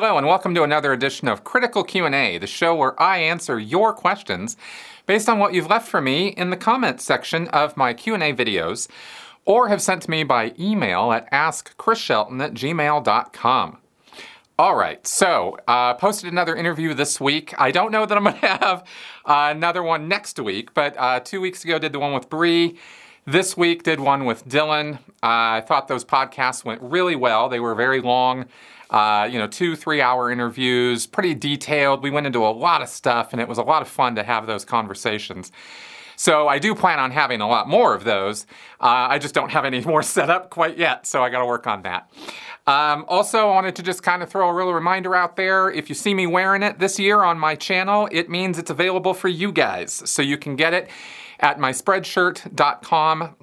Hello and welcome to another edition of Critical Q&A, the show where I answer your questions based on what you've left for me in the comments section of my Q&A videos or have sent to me by email at askchrisshelton at gmail.com. All right, so uh, posted another interview this week. I don't know that I'm going to have uh, another one next week, but uh, two weeks ago did the one with Bree. This week did one with Dylan. Uh, I thought those podcasts went really well. They were very long uh, you know, two, three hour interviews, pretty detailed. We went into a lot of stuff, and it was a lot of fun to have those conversations. So I do plan on having a lot more of those. Uh, I just don't have any more set up quite yet, so I got to work on that. Um, also, I wanted to just kind of throw a real reminder out there. If you see me wearing it this year on my channel, it means it's available for you guys. So you can get it at myspreadshirt.com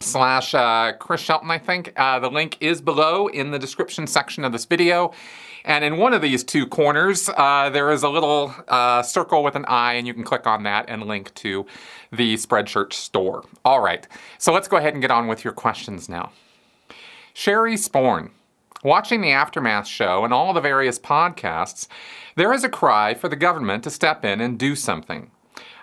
slash uh, Chris Shelton, I think. Uh, the link is below in the description section of this video. And in one of these two corners, uh, there is a little uh, circle with an eye, and you can click on that and link to the Spreadshirt store. All right, so let's go ahead and get on with your questions now. Sherry Sporn. Watching the Aftermath show and all the various podcasts, there is a cry for the government to step in and do something.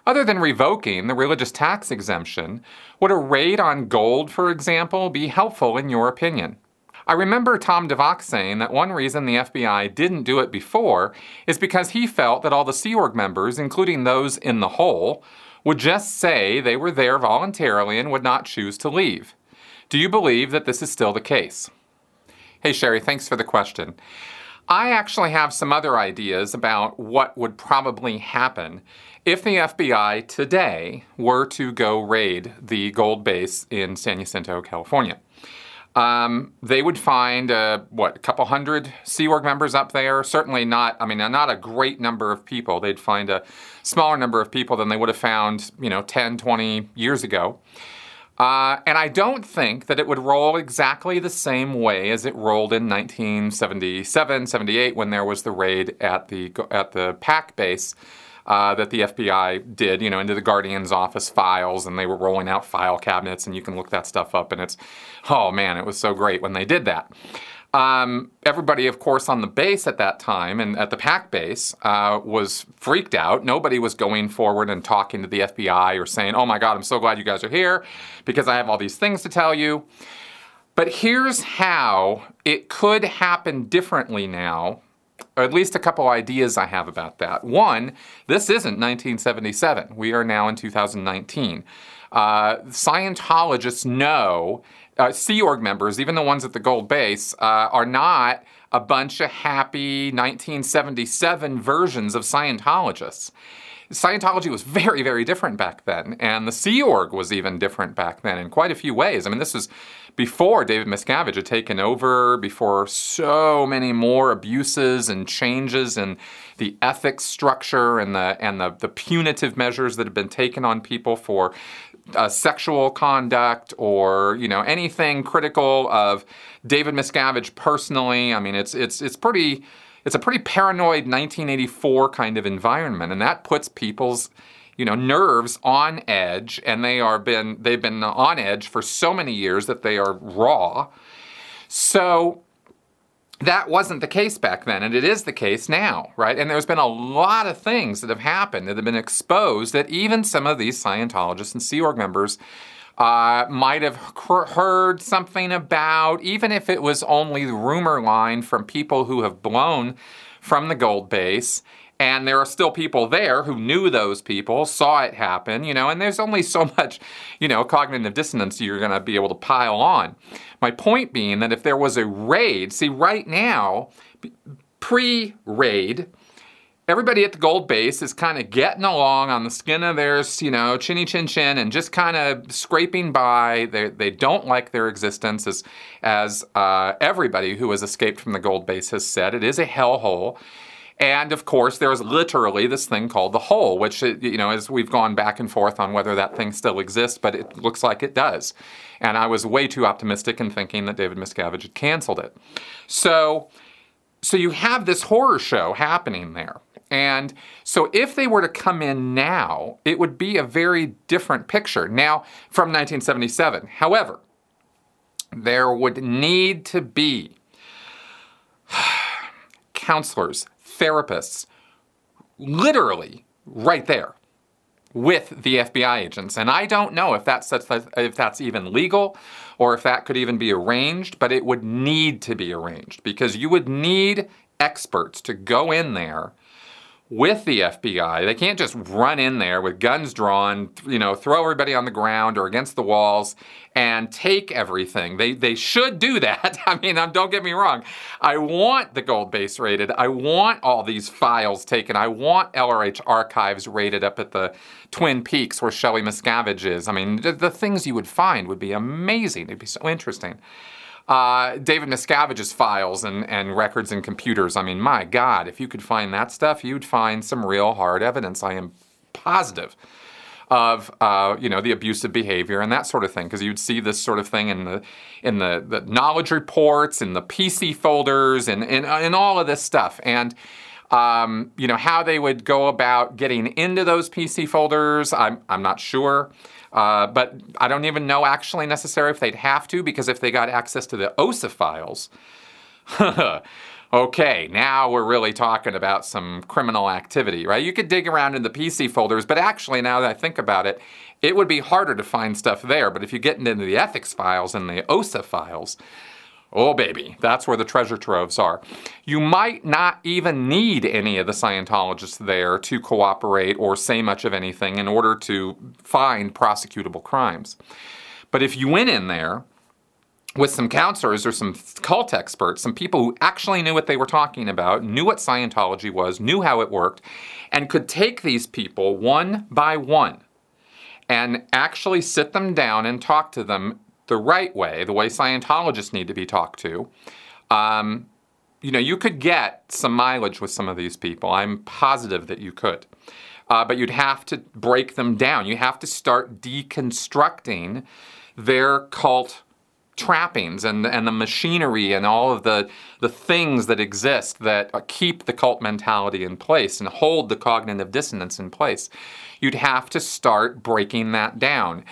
Other than revoking the religious tax exemption, would a raid on gold, for example, be helpful in your opinion? I remember Tom DeVocht saying that one reason the FBI didn't do it before is because he felt that all the Sea Org members, including those in the hole, would just say they were there voluntarily and would not choose to leave. Do you believe that this is still the case? Hey, Sherry, thanks for the question. I actually have some other ideas about what would probably happen if the FBI today were to go raid the gold base in San Jacinto, California, um, they would find uh, what a couple hundred Sea Org members up there. Certainly not. I mean, not a great number of people. They'd find a smaller number of people than they would have found, you know, 10, 20 years ago. Uh, and I don't think that it would roll exactly the same way as it rolled in 1977, 78 when there was the raid at the at the PAC base uh, that the FBI did, you know, into the Guardian's office files, and they were rolling out file cabinets, and you can look that stuff up, and it's, oh man, it was so great when they did that. Um, everybody, of course, on the base at that time and at the PAC base uh, was freaked out. Nobody was going forward and talking to the FBI or saying, oh my God, I'm so glad you guys are here because I have all these things to tell you. But here's how it could happen differently now or at least a couple ideas I have about that. One, this isn't 1977. We are now in 2019. Uh, Scientologists know, uh, Sea Org members, even the ones at the Gold Base, uh, are not a bunch of happy 1977 versions of Scientologists. Scientology was very, very different back then, and the Sea Org was even different back then in quite a few ways. I mean, this was before David Miscavige had taken over, before so many more abuses and changes in the ethics structure and the and the, the punitive measures that have been taken on people for uh, sexual conduct or you know anything critical of David Miscavige personally. I mean, it's it's it's pretty it's a pretty paranoid 1984 kind of environment, and that puts people's you know nerves on edge, and they are been they've been on edge for so many years that they are raw. So that wasn't the case back then, and it is the case now, right? And there's been a lot of things that have happened that have been exposed that even some of these Scientologists and Sea Org members uh, might have heard something about, even if it was only the rumor line from people who have blown from the gold base. And there are still people there who knew those people, saw it happen, you know, and there's only so much, you know, cognitive dissonance you're going to be able to pile on. My point being that if there was a raid, see, right now, pre raid, everybody at the gold base is kind of getting along on the skin of their, you know, chinny chin chin and just kind of scraping by. They, they don't like their existence, as, as uh, everybody who has escaped from the gold base has said. It is a hellhole. And of course, there's literally this thing called the hole, which, uh, you know, as we've gone back and forth on whether that thing still exists, but it looks like it does. And I was way too optimistic in thinking that David Miscavige had canceled it. So, so you have this horror show happening there. And so if they were to come in now, it would be a very different picture. Now, from 1977. However, there would need to be counselors, therapists, literally right there with the FBI agents. And I don't know if that's, if that's even legal or if that could even be arranged, but it would need to be arranged because you would need experts to go in there with the FBI. They can't just run in there with guns drawn, you know, throw everybody on the ground or against the walls and take everything. They they should do that. I mean, um, don't get me wrong. I want the gold base rated. I want all these files taken. I want LRH archives rated up at the Twin Peaks where Shelley Miscavige is. I mean, the, the things you would find would be amazing. It'd be so interesting uh, David Miscavige's files and, and records and computers. I mean, my God, if you could find that stuff, you'd find some real hard evidence. I am positive of uh, you know the abusive behavior and that sort of thing because you'd see this sort of thing in the in the, the knowledge reports in the PC folders and in, in all of this stuff and um, you know how they would go about getting into those PC folders I'm, I'm not sure uh, but I don't even know actually necessarily if they'd have to because if they got access to the OSA files, okay, now we're really talking about some criminal activity, right? You could dig around in the PC folders, but actually, now that I think about it, it would be harder to find stuff there. But if you get into the ethics files and the OSA files, Oh, baby, that's where the treasure troves are. You might not even need any of the Scientologists there to cooperate or say much of anything in order to find prosecutable crimes. But if you went in there with some counselors or some cult experts, some people who actually knew what they were talking about, knew what Scientology was, knew how it worked, and could take these people one by one and actually sit them down and talk to them the right way, the way Scientologists need to be talked to, um, you know, you could get some mileage with some of these people. I'm positive that you could. Uh, but you'd have to break them down. You have to start deconstructing their cult trappings and, and the machinery and all of the, the things that exist that keep the cult mentality in place and hold the cognitive dissonance in place. You'd have to start breaking that down.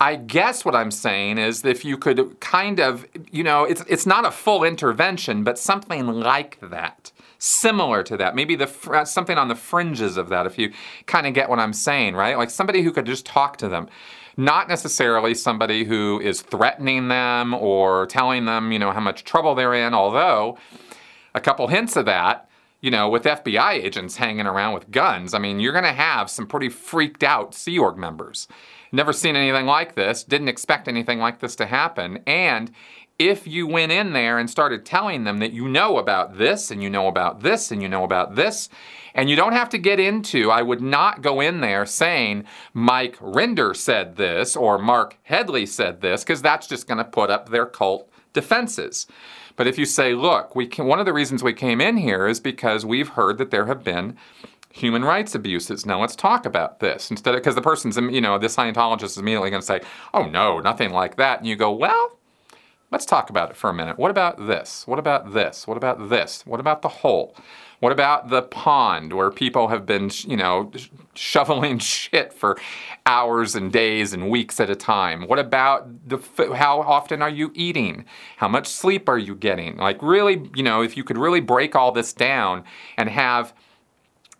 I guess what I'm saying is if you could kind of, you know, it's, it's not a full intervention, but something like that, similar to that, maybe the something on the fringes of that, if you kind of get what I'm saying, right? Like somebody who could just talk to them. Not necessarily somebody who is threatening them or telling them, you know, how much trouble they're in, although a couple hints of that you know, with FBI agents hanging around with guns, I mean, you're going to have some pretty freaked out Sea Org members. Never seen anything like this, didn't expect anything like this to happen. And if you went in there and started telling them that you know about this and you know about this and you know about this, and you don't have to get into, I would not go in there saying Mike Rinder said this or Marc Headley said this, because that's just going to put up their cult defenses. But if you say, look, we can, one of the reasons we came in here is because we've heard that there have been human rights abuses. Now let's talk about this instead of because the person's you know the Scientologist is immediately going to say, "Oh no, nothing like that," and you go, "Well." Let's talk about it for a minute. What about this? What about this? What about this? What about the hole? What about the pond where people have been, you know, shoveling shit for hours and days and weeks at a time? What about the how often are you eating? How much sleep are you getting? Like really, you know, if you could really break all this down and have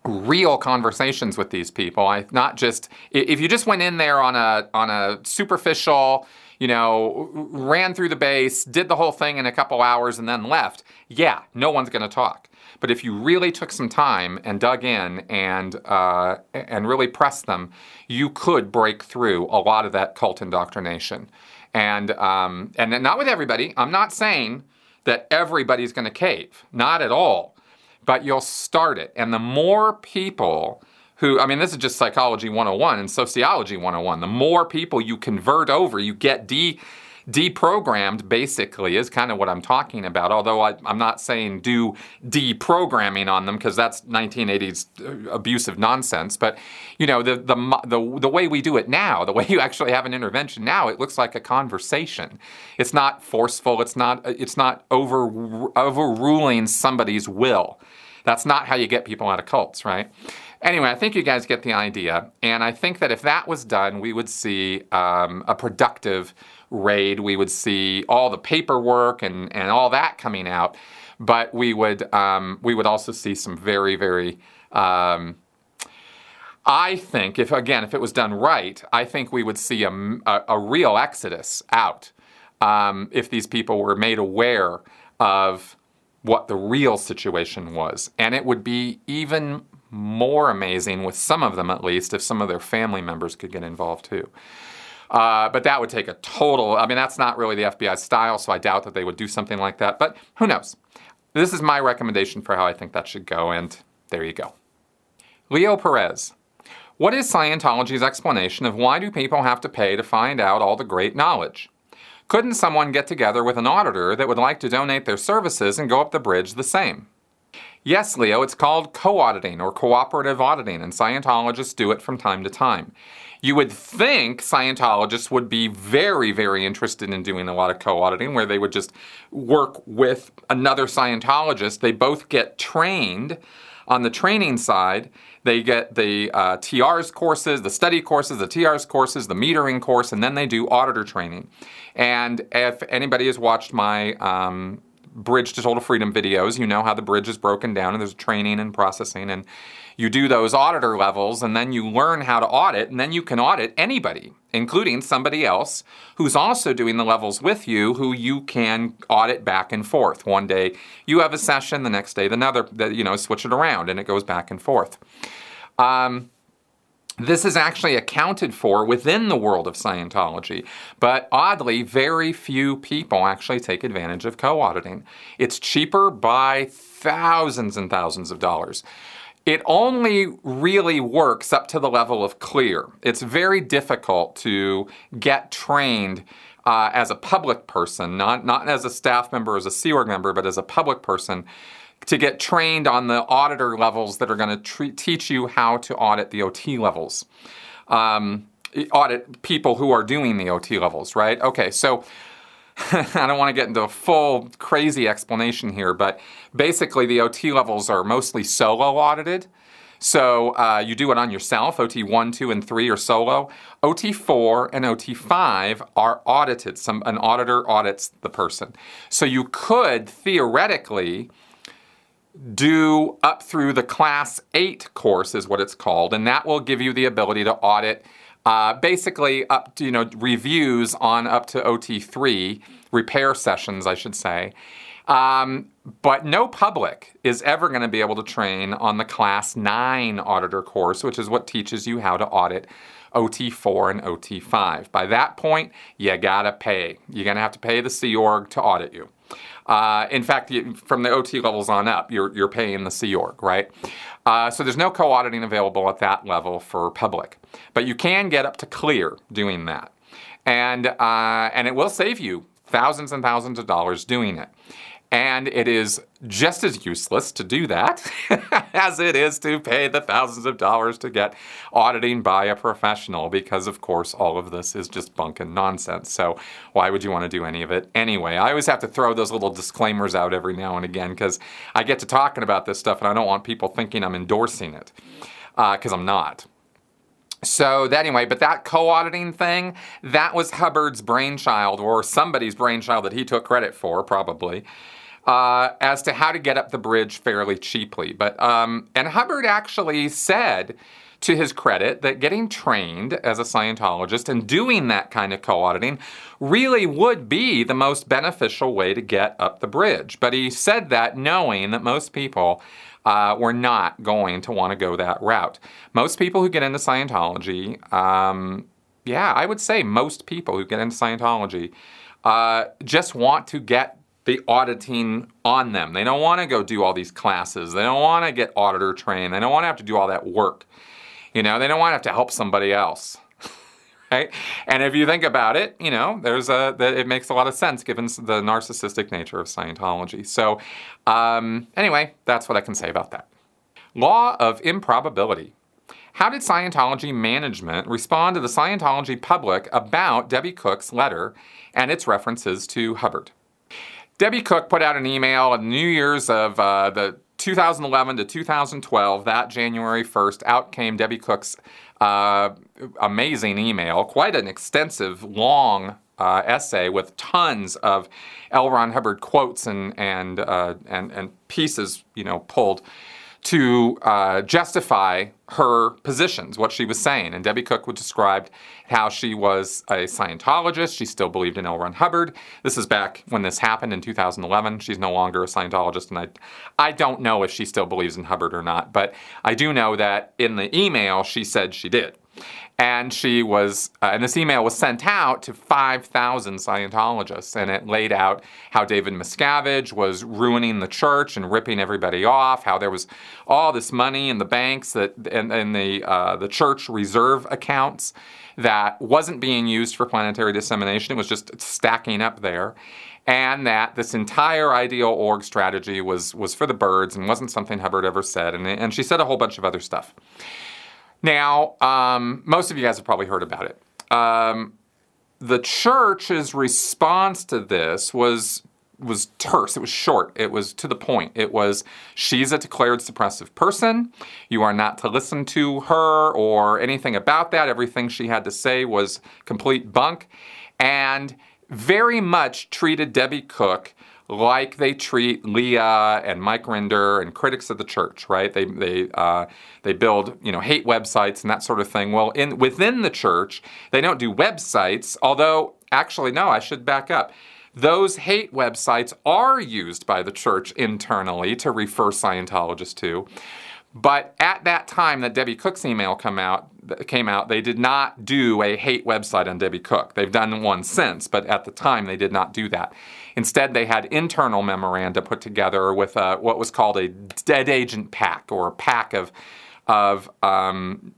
real conversations with these people. I not just if you just went in there on a on a superficial, you know, ran through the base, did the whole thing in a couple hours and then left. Yeah, no one's going to talk. But if you really took some time and dug in and uh, and really pressed them, you could break through a lot of that cult indoctrination. And um, and not with everybody. I'm not saying that everybody's going to cave. Not at all but you'll start it. And the more people who, I mean, this is just psychology 101 and sociology 101. The more people you convert over, you get de deprogrammed basically is kind of what I'm talking about. Although I, am not saying do deprogramming on them because that's 1980s uh, abusive nonsense. But you know the, the the the way we do it now, the way you actually have an intervention now, it looks like a conversation. It's not forceful. It's not it's not over overruling somebody's will. That's not how you get people out of cults, right? Anyway, I think you guys get the idea. And I think that if that was done, we would see um, a productive raid, we would see all the paperwork and, and all that coming out. But we would um, we would also see some very very um, I think if again if it was done right, I think we would see a, a, a real exodus out um, if these people were made aware of what the real situation was, and it would be even more amazing with some of them at least if some of their family members could get involved too. Uh, but that would take a total. I mean, that's not really the FBI style, so I doubt that they would do something like that. But who knows? This is my recommendation for how I think that should go, and there you go. Leo Perez. What is Scientology's explanation of why do people have to pay to find out all the great knowledge? Couldn't someone get together with an auditor that would like to donate their services and go up the bridge the same? Yes, Leo, it's called co auditing or cooperative auditing, and Scientologists do it from time to time. You would think Scientologists would be very, very interested in doing a lot of co auditing where they would just work with another Scientologist. They both get trained on the training side. They get the uh, TR's courses, the study courses, the TR's courses, the metering course, and then they do auditor training. And if anybody has watched my um, Bridge to Total Freedom videos, you know how the bridge is broken down and there's training and processing and you do those auditor levels and then you learn how to audit and then you can audit anybody including somebody else who's also doing the levels with you who you can audit back and forth. One day you have a session the next day another you know switch it around and it goes back and forth. Um, this is actually accounted for within the world of Scientology, but oddly, very few people actually take advantage of co auditing. It's cheaper by thousands and thousands of dollars. It only really works up to the level of clear. It's very difficult to get trained uh, as a public person, not, not as a staff member, as a Sea Org member, but as a public person, to get trained on the auditor levels that are going to teach you how to audit the OT levels. Um, audit people who are doing the OT levels, right? Okay, so I don't want to get into a full crazy explanation here, but basically the OT levels are mostly solo audited. So uh, you do it on yourself. OT 1, 2, and 3 are solo. OT 4 and OT 5 are audited. Some, an auditor audits the person. So you could theoretically do up through the Class 8 course, is what it's called, and that will give you the ability to audit uh, basically up to, you know, reviews on up to OT3, repair sessions, I should say. Um, but no public is ever going to be able to train on the Class 9 auditor course, which is what teaches you how to audit OT4 and OT5. By that point, you gotta pay. You're gonna have to pay the Sea Org to audit you. Uh, in fact, from the OT levels on up, you're, you're paying the Sea Org, right? Uh, so there's no co auditing available at that level for public. But you can get up to clear doing that. And, uh, and it will save you thousands and thousands of dollars doing it. And it is just as useless to do that as it is to pay the thousands of dollars to get auditing by a professional, because of course all of this is just bunk and nonsense. So why would you want to do any of it anyway? I always have to throw those little disclaimers out every now and again because I get to talking about this stuff and I don't want people thinking I'm endorsing it because uh, I'm not. So that, anyway, but that co-auditing thing, that was Hubbard's brainchild or somebody's brainchild that he took credit for, probably uh, as to how to get up the bridge fairly cheaply. But um, and Hubbard actually said, to his credit, that getting trained as a Scientologist and doing that kind of co-auditing really would be the most beneficial way to get up the bridge. But he said that knowing that most people. Uh, were not going to want to go that route. Most people who get into Scientology, um, yeah, I would say most people who get into Scientology uh, just want to get the auditing on them. They don't want to go do all these classes. They don't want to get auditor trained. They don't want to have to do all that work. You know, they don't want to have to help somebody else. right? And if you think about it, you know, there's a it makes a lot of sense given the narcissistic nature of Scientology. So, um, anyway, that's what I can say about that. Law of improbability. How did Scientology management respond to the Scientology public about Debbie Cook's letter and its references to Hubbard? Debbie Cook put out an email on New Year's of uh, the 2011 to 2012, that January 1st, out came Debbie Cook's uh, amazing email, quite an extensive, long uh, essay with tons of L. Ron Hubbard quotes and and uh, and and pieces, you know, pulled to uh, justify her positions, what she was saying. And Debbie Cook would describe how she was a Scientologist. She still believed in L. Ron Hubbard. This is back when this happened in 2011. She's no longer a Scientologist, and I, I don't know if she still believes in Hubbard or not. But I do know that in the email she said she did. And she was, uh, and this email was sent out to 5,000 Scientologists, and it laid out how David Miscavige was ruining the church and ripping everybody off, how there was all this money in the banks that, and, and the uh, the church reserve accounts that wasn't being used for planetary dissemination. It was just stacking up there and that this entire ideal org strategy was was for the birds and wasn't something Hubbard ever said. And, and she said a whole bunch of other stuff. Now, um, most of you guys have probably heard about it. Um, the church's response to this was was terse. It was short. It was to the point. It was she's a declared suppressive person. You are not to listen to her or anything about that. Everything she had to say was complete bunk, and very much treated Debbie Cook like they treat Leah and Mike Rinder and critics of the church, right? They they uh, they build you know hate websites and that sort of thing. Well, in within the church, they don't do websites. Although, actually, no, I should back up. Those hate websites are used by the church internally to refer Scientologists to. But at that time that Debbie Cook's email come out, came out, they did not do a hate website on Debbie Cook. They've done one since, but at the time they did not do that. Instead, they had internal memoranda put together with a, what was called a dead agent pack or a pack of, of um,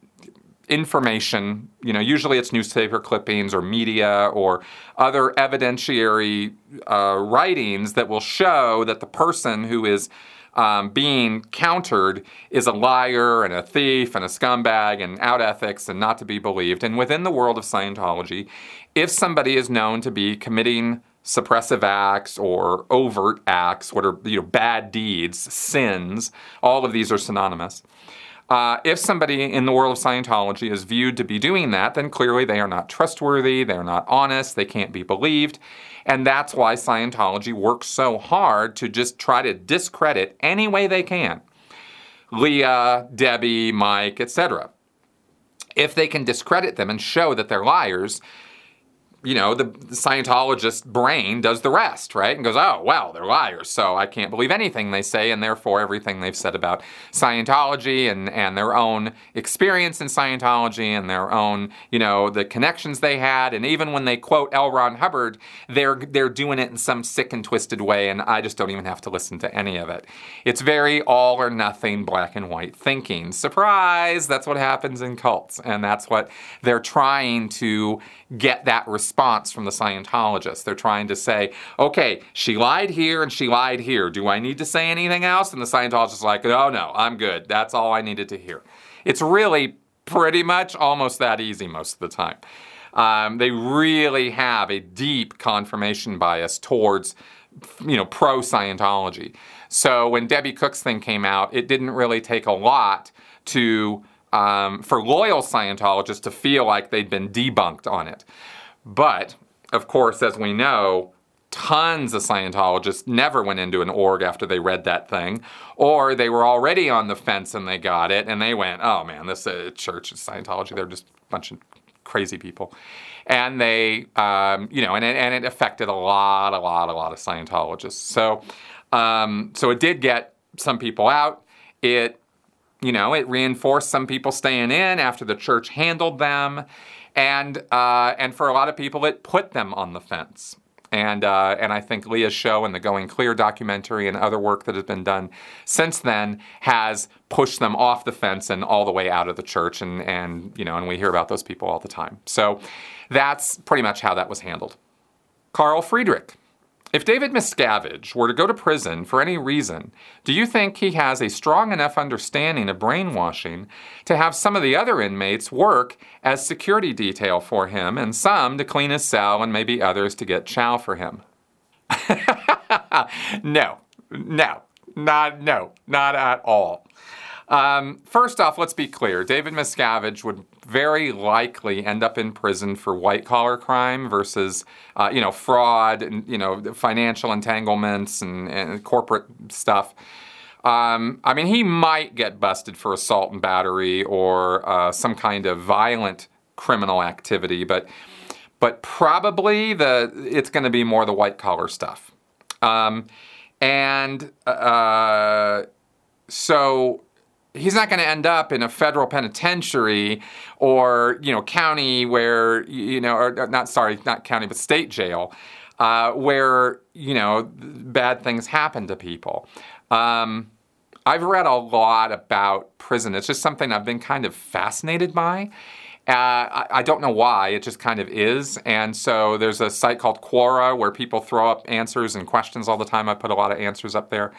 information. You know, usually it's newspaper clippings or media or other evidentiary uh, writings that will show that the person who is um, being countered is a liar and a thief and a scumbag and out ethics and not to be believed. And within the world of Scientology, if somebody is known to be committing suppressive acts or overt acts, what are you know bad deeds, sins, all of these are synonymous. Uh, if somebody in the world of Scientology is viewed to be doing that, then clearly they are not trustworthy, they are not honest, they can't be believed. And that's why Scientology works so hard to just try to discredit any way they can Leah, Debbie, Mike, etc. If they can discredit them and show that they're liars, you know, the, Scientologist brain does the rest, right? And goes, oh, well, they're liars, so I can't believe anything they say, and therefore everything they've said about Scientology and, and their own experience in Scientology and their own, you know, the connections they had. And even when they quote L. Ron Hubbard, they're, they're doing it in some sick and twisted way, and I just don't even have to listen to any of it. It's very all or nothing, black and white thinking. Surprise! That's what happens in cults, and that's what they're trying to get that response from the Scientologists. They're trying to say, okay, she lied here and she lied here. Do I need to say anything else? And the Scientologist is like, oh no, I'm good. That's all I needed to hear. It's really pretty much almost that easy most of the time. Um, they really have a deep confirmation bias towards, you know, pro Scientology. So when Debbie Cook's thing came out, it didn't really take a lot to um, for loyal Scientologists to feel like they'd been debunked on it. But, of course, as we know, tons of Scientologists never went into an org after they read that thing, or they were already on the fence and they got it and they went, oh man, this uh, church is Scientology, they're just a bunch of crazy people. And they, um, you know, and it, and it affected a lot, a lot, a lot of Scientologists. So, um, so it did get some people out. It you know, it reinforced some people staying in after the church handled them, and uh, and for a lot of people, it put them on the fence. And uh, and I think Leah's show and the Going Clear documentary and other work that has been done since then has pushed them off the fence and all the way out of the church. And and you know, and we hear about those people all the time. So that's pretty much how that was handled. Carl Friedrich. If David Miscavige were to go to prison for any reason, do you think he has a strong enough understanding of brainwashing to have some of the other inmates work as security detail for him and some to clean his cell and maybe others to get chow for him? no, no. Not, no, not at all. Um, first off, let's be clear. David Miscavige would very likely end up in prison for white collar crime versus, uh, you know, fraud and, you know, financial entanglements and, and corporate stuff. Um, I mean, he might get busted for assault and battery or uh, some kind of violent criminal activity, but but probably the it's going to be more the white collar stuff. Um, and uh, so he's not going to end up in a federal penitentiary or you know county where you know or not sorry not county but state jail uh, where you know bad things happen to people um, i've read a lot about prison it's just something i've been kind of fascinated by uh, I, I, don't know why, it just kind of is. And so there's a site called Quora where people throw up answers and questions all the time. I put a lot of answers up there.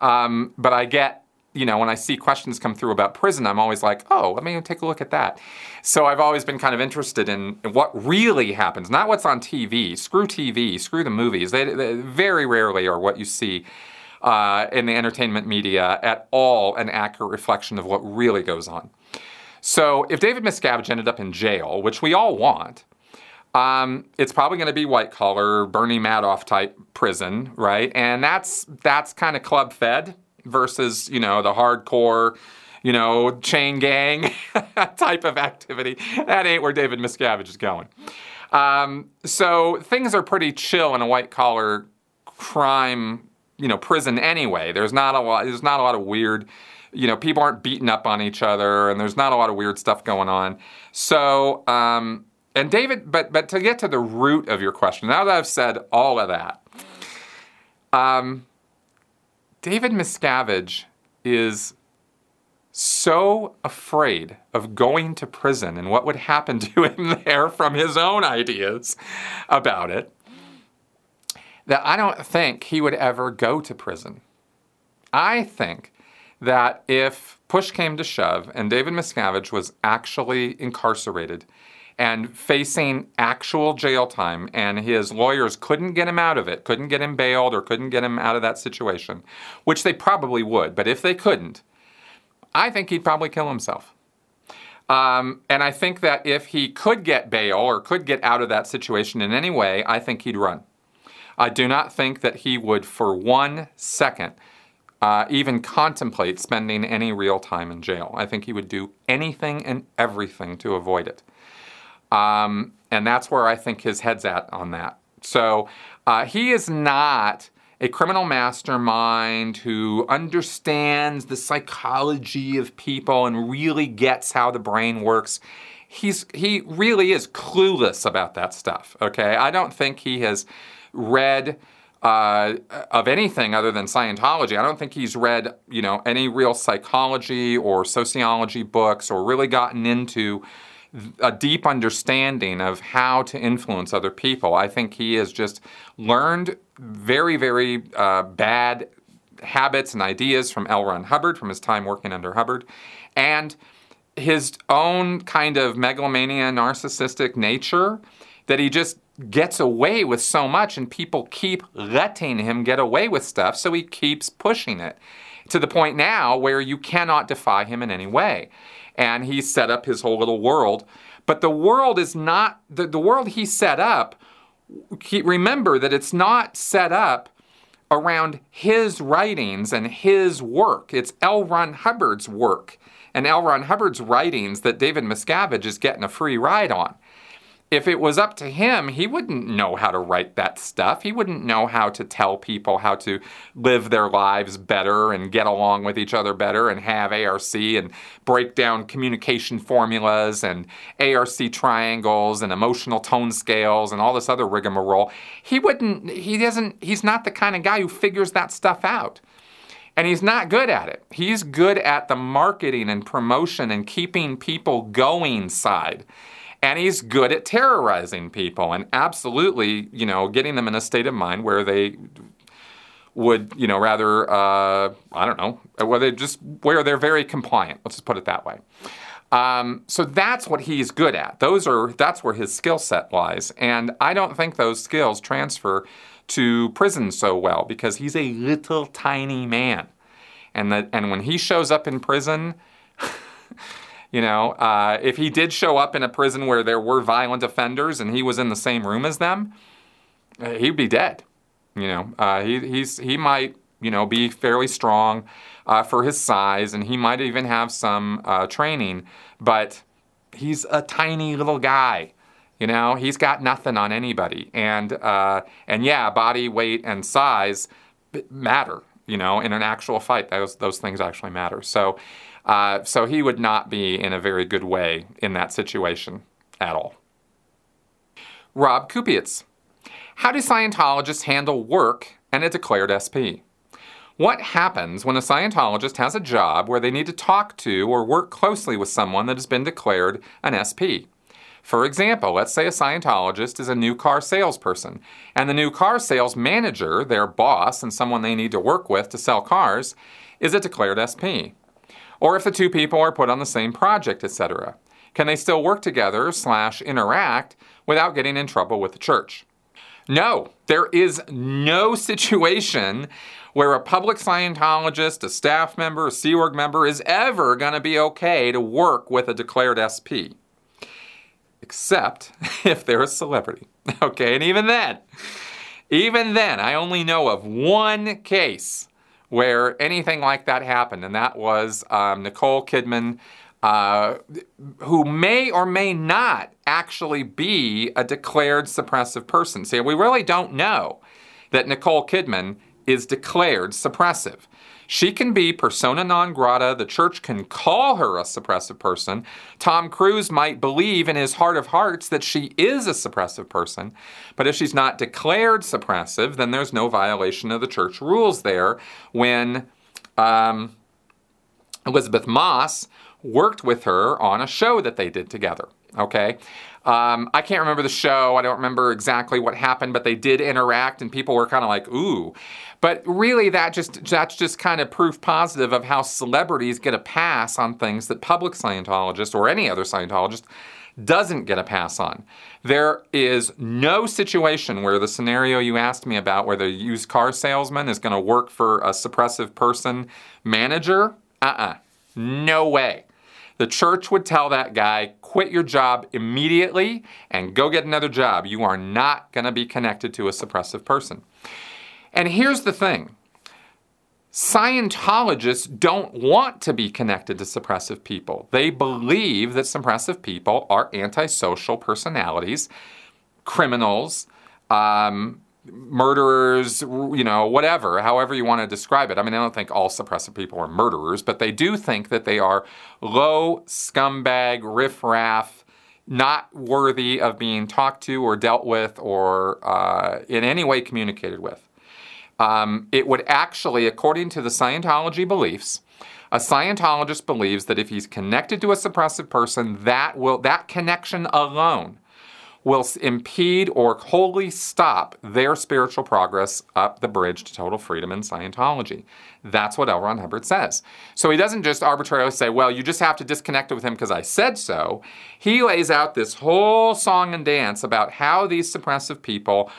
Um, but I get you know, when I see questions come through about prison, I'm always like, oh, let me take a look at that. So I've always been kind of interested in, what really happens, not what's on TV. Screw TV, screw the movies. They, they very rarely are what you see uh, in the entertainment media at all an accurate reflection of what really goes on. So if David Miscavige ended up in jail, which we all want, um, it's probably going to be white collar, Bernie Madoff type prison, right? And that's that's kind of club fed versus, you know, the hardcore, you know, chain gang type of activity. That ain't where David Miscavige is going. Um, so things are pretty chill in a white collar crime, you know, prison anyway. There's not a lot. There's not a lot of weird. You know, people aren't beating up on each other, and there's not a lot of weird stuff going on. So, um, and David, but but to get to the root of your question, now that I've said all of that, um, David Miscavige is so afraid of going to prison and what would happen to him there from his own ideas about it that I don't think he would ever go to prison. I think that if push came to shove and David Miscavige was actually incarcerated, and facing actual jail time, and his lawyers couldn't get him out of it, couldn't get him bailed, or couldn't get him out of that situation, which they probably would, but if they couldn't, I think he'd probably kill himself. Um, and I think that if he could get bail or could get out of that situation in any way, I think he'd run. I do not think that he would, for one second, uh, even contemplate spending any real time in jail. I think he would do anything and everything to avoid it. Um, and that's where I think his head's at on that. So uh, he is not a criminal mastermind who understands the psychology of people and really gets how the brain works. He's he really is clueless about that stuff. Okay, I don't think he has read. Uh, of anything other than Scientology. I don't think he's read, you know, any real psychology or sociology books or really gotten into a deep understanding of how to influence other people. I think he has just learned very, very uh, bad habits and ideas from L. Ron Hubbard, from his time working under Hubbard, and his own kind of megalomania, narcissistic nature that he just gets away with so much, and people keep letting him get away with stuff, so he keeps pushing it to the point now where you cannot defy him in any way and he set up his whole little world. But the world is not, the, the world he set up, he, remember that it's not set up around his writings and his work. It's L. Ron Hubbard's work and L. Ron Hubbard's writings that David Miscavige is getting a free ride on if it was up to him, he wouldn't know how to write that stuff. He wouldn't know how to tell people how to live their lives better and get along with each other better and have ARC and break down communication formulas and ARC triangles and emotional tone scales and all this other rigmarole. He wouldn't, he doesn't, he's not the kind of guy who figures that stuff out. And he's not good at it. He's good at the marketing and promotion and keeping people going side and he's good at terrorizing people and absolutely, you know, getting them in a state of mind where they would, you know, rather, uh, I don't know, where they just where they're very compliant. Let's just put it that way. Um, so that's what he's good at. Those are that's where his skill set lies, and I don't think those skills transfer to prison so well because he's a little tiny man, and that and when he shows up in prison. you know, uh, if he did show up in a prison where there were violent offenders and he was in the same room as them, uh, he'd be dead. You know, uh, he he's he might you know be fairly strong uh, for his size, and he might even have some uh, training, but he's a tiny little guy. You know, he's got nothing on anybody, and uh, and yeah, body weight and size matter. You know, in an actual fight, those those things actually matter. So, uh, so he would not be in a very good way in that situation at all. Rob Kupiec. How do Scientologists handle work and a declared SP? What happens when a Scientologist has a job where they need to talk to or work closely with someone that has been declared an SP? For example, let's say a Scientologist is a new car salesperson, and the new car sales manager, their boss, and someone they need to work with to sell cars, is a declared SP. Or if the two people are put on the same project, etc. Can they still work together slash interact without getting in trouble with the church? No, there is no situation where a public Scientologist, a staff member, a Sea Org member is ever going to be okay to work with a declared SP. Except if they're a celebrity. Okay, and even then, even then, I only know of one case where anything like that happened, and that was um, Nicole Kidman uh, who may or may not actually be a declared suppressive person. See, we really don't know that Nicole Kidman is declared suppressive. She can be persona non grata. The church can call her a suppressive person. Tom Cruise might believe in his heart of hearts that she is a suppressive person. But if she's not declared suppressive, then there's no violation of the church rules there when um, Elisabeth Moss worked with her on a show that they did together. Okay. Um, I can't remember the show. I don't remember exactly what happened, but they did interact, and people were kind of like, "Ooh." But really, that just that's just kind of proof positive of how celebrities get a pass on things that public Scientologists or any other Scientologist doesn't get a pass on. There is no situation where the scenario you asked me about, where the used car salesman is going to work for a suppressive person manager. Uh uh-uh. uh. No way. The church would tell that guy, quit your job immediately and go get another job. You are not going to be connected to a suppressive person. And here's the thing Scientologists don't want to be connected to suppressive people. They believe that suppressive people are antisocial personalities, criminals, um, murderers, you know, whatever, however you want to describe it. I mean, I don't think all suppressive people are murderers, but they do think that they are low scumbag, riffraff, not worthy of being talked to or dealt with or uh, in any way communicated with. Um, it would actually, according to the Scientology beliefs, a Scientologist believes that if he's connected to a suppressive person, that will that connection alone will impede or wholly stop their spiritual progress up the bridge to total freedom in Scientology. That's what L. Ron Hubbard says. So he doesn't just arbitrarily say, well, you just have to disconnect with him because I said so. He lays out this whole song and dance about how these suppressive people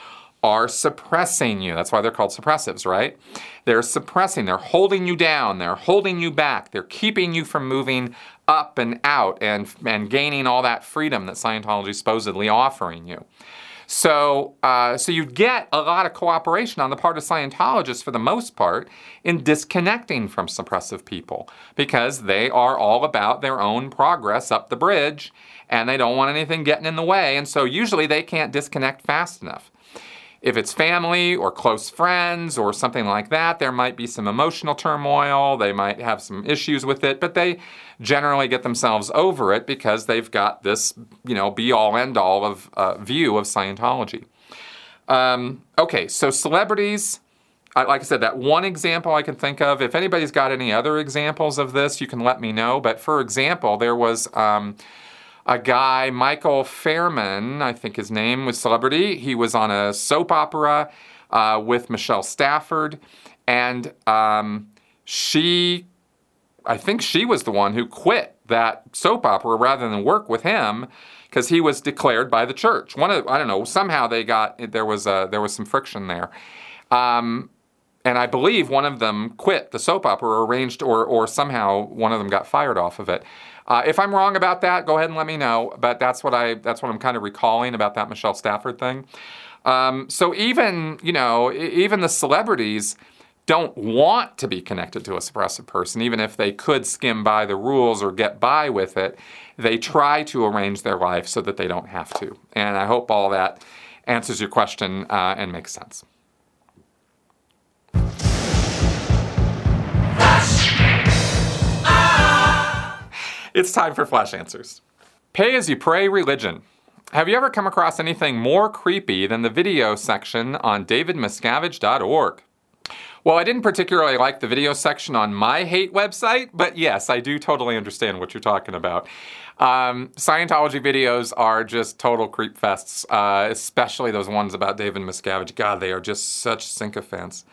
are suppressing you. That's why they're called suppressives, right? They're suppressing, they're holding you down, they're holding you back, they're keeping you from moving up and out and, and gaining all that freedom that Scientology is supposedly offering you. So, uh, so you get a lot of cooperation on the part of Scientologists for the most part in disconnecting from suppressive people because they are all about their own progress up the bridge and they don't want anything getting in the way. And so usually they can't disconnect fast enough. If it's family or close friends or something like that, there might be some emotional turmoil. They might have some issues with it, but they generally get themselves over it because they've got this, you know, be all end all of uh, view of Scientology. Um, okay, so celebrities. like I said, that one example I can think of. If anybody's got any other examples of this, you can let me know. But for example, there was. Um, a guy, Michael Fairman, I think his name was celebrity. He was on a soap opera uh, with Michelle Stafford, and um, she, I think she was the one who quit that soap opera rather than work with him because he was declared by the church. One of I don't know somehow they got there was a, there was some friction there. Um, and I believe one of them quit the soap opera, or arranged, or or somehow one of them got fired off of it. Uh, if I'm wrong about that, go ahead and let me know. But that's what I that's what I'm kind of recalling about that Michelle Stafford thing. Um, so even you know even the celebrities don't want to be connected to a suppressive person, even if they could skim by the rules or get by with it. They try to arrange their life so that they don't have to. And I hope all that answers your question uh, and makes sense. It's time for Flash Answers. Pay as you pray religion. Have you ever come across anything more creepy than the video section on davidmiscavige.org? Well, I didn't particularly like the video section on my hate website, but yes, I do totally understand what you're talking about. Um, Scientology videos are just total creep fests, uh, especially those ones about David Miscavige. God, they are just such sycophants.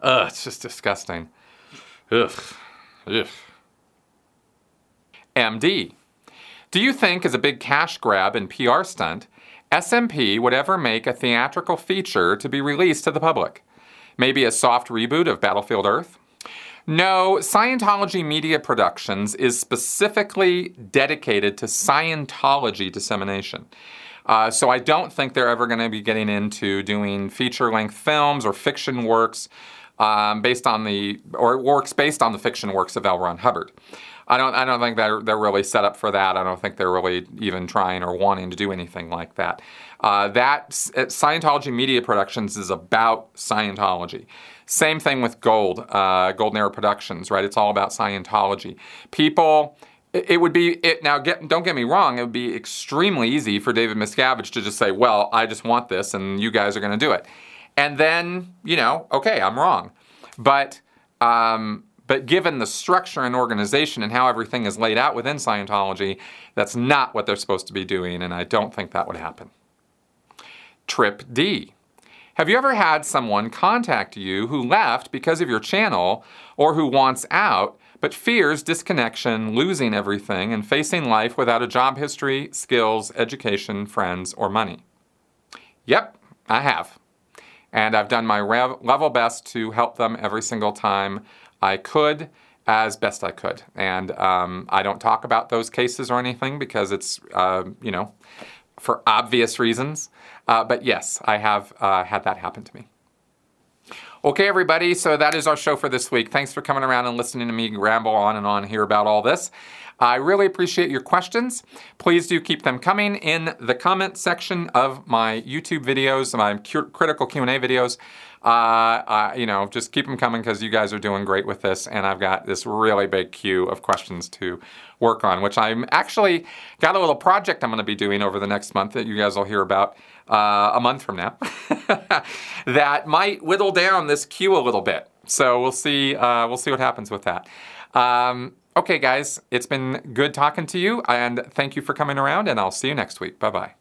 Ugh, it's just disgusting. Ugh. Ugh. MD. Do you think, as a big cash grab and PR stunt, SMP would ever make a theatrical feature to be released to the public? Maybe a soft reboot of Battlefield Earth? No, Scientology Media Productions is specifically dedicated to Scientology dissemination. Uh, so I don't think they're ever going to be getting into doing feature length films or fiction works um, based on the, or works based on the fiction works of L. Ron Hubbard. I don't I don't think they're they're really set up for that. I don't think they're really even trying or wanting to do anything like that. Uh, that Scientology Media Productions is about Scientology. Same thing with Gold, uh, Golden Era Productions, right? It's all about Scientology. People it would be it now get don't get me wrong it would be extremely easy for david miscavige to just say well i just want this and you guys are going to do it and then you know okay i'm wrong but um, but given the structure and organization and how everything is laid out within Scientology, that's not what they're supposed to be doing, and I don't think that would happen. Trip D. Have you ever had someone contact you who left because of your channel or who wants out but fears disconnection, losing everything, and facing life without a job history, skills, education, friends, or money? Yep, I have. And I've done my level best to help them every single time I could as best I could. And um, I don't talk about those cases or anything because it's, uh, you know, for obvious reasons. Uh, but yes, I have uh, had that happen to me. Okay, everybody, so that is our show for this week. Thanks for coming around and listening to me ramble on and on here about all this. I really appreciate your questions. Please do keep them coming in the comment section of my YouTube videos, my critical Q&A videos. Uh, you know, just keep them coming because you guys are doing great with this, and I've got this really big queue of questions to work on, which I'm actually got a little project I'm going to be doing over the next month that you guys will hear about uh, a month from now that might whittle down this queue a little bit. So we'll see. Uh, we'll see what happens with that. Um, okay, guys, it's been good talking to you, and thank you for coming around, and I'll see you next week. Bye bye.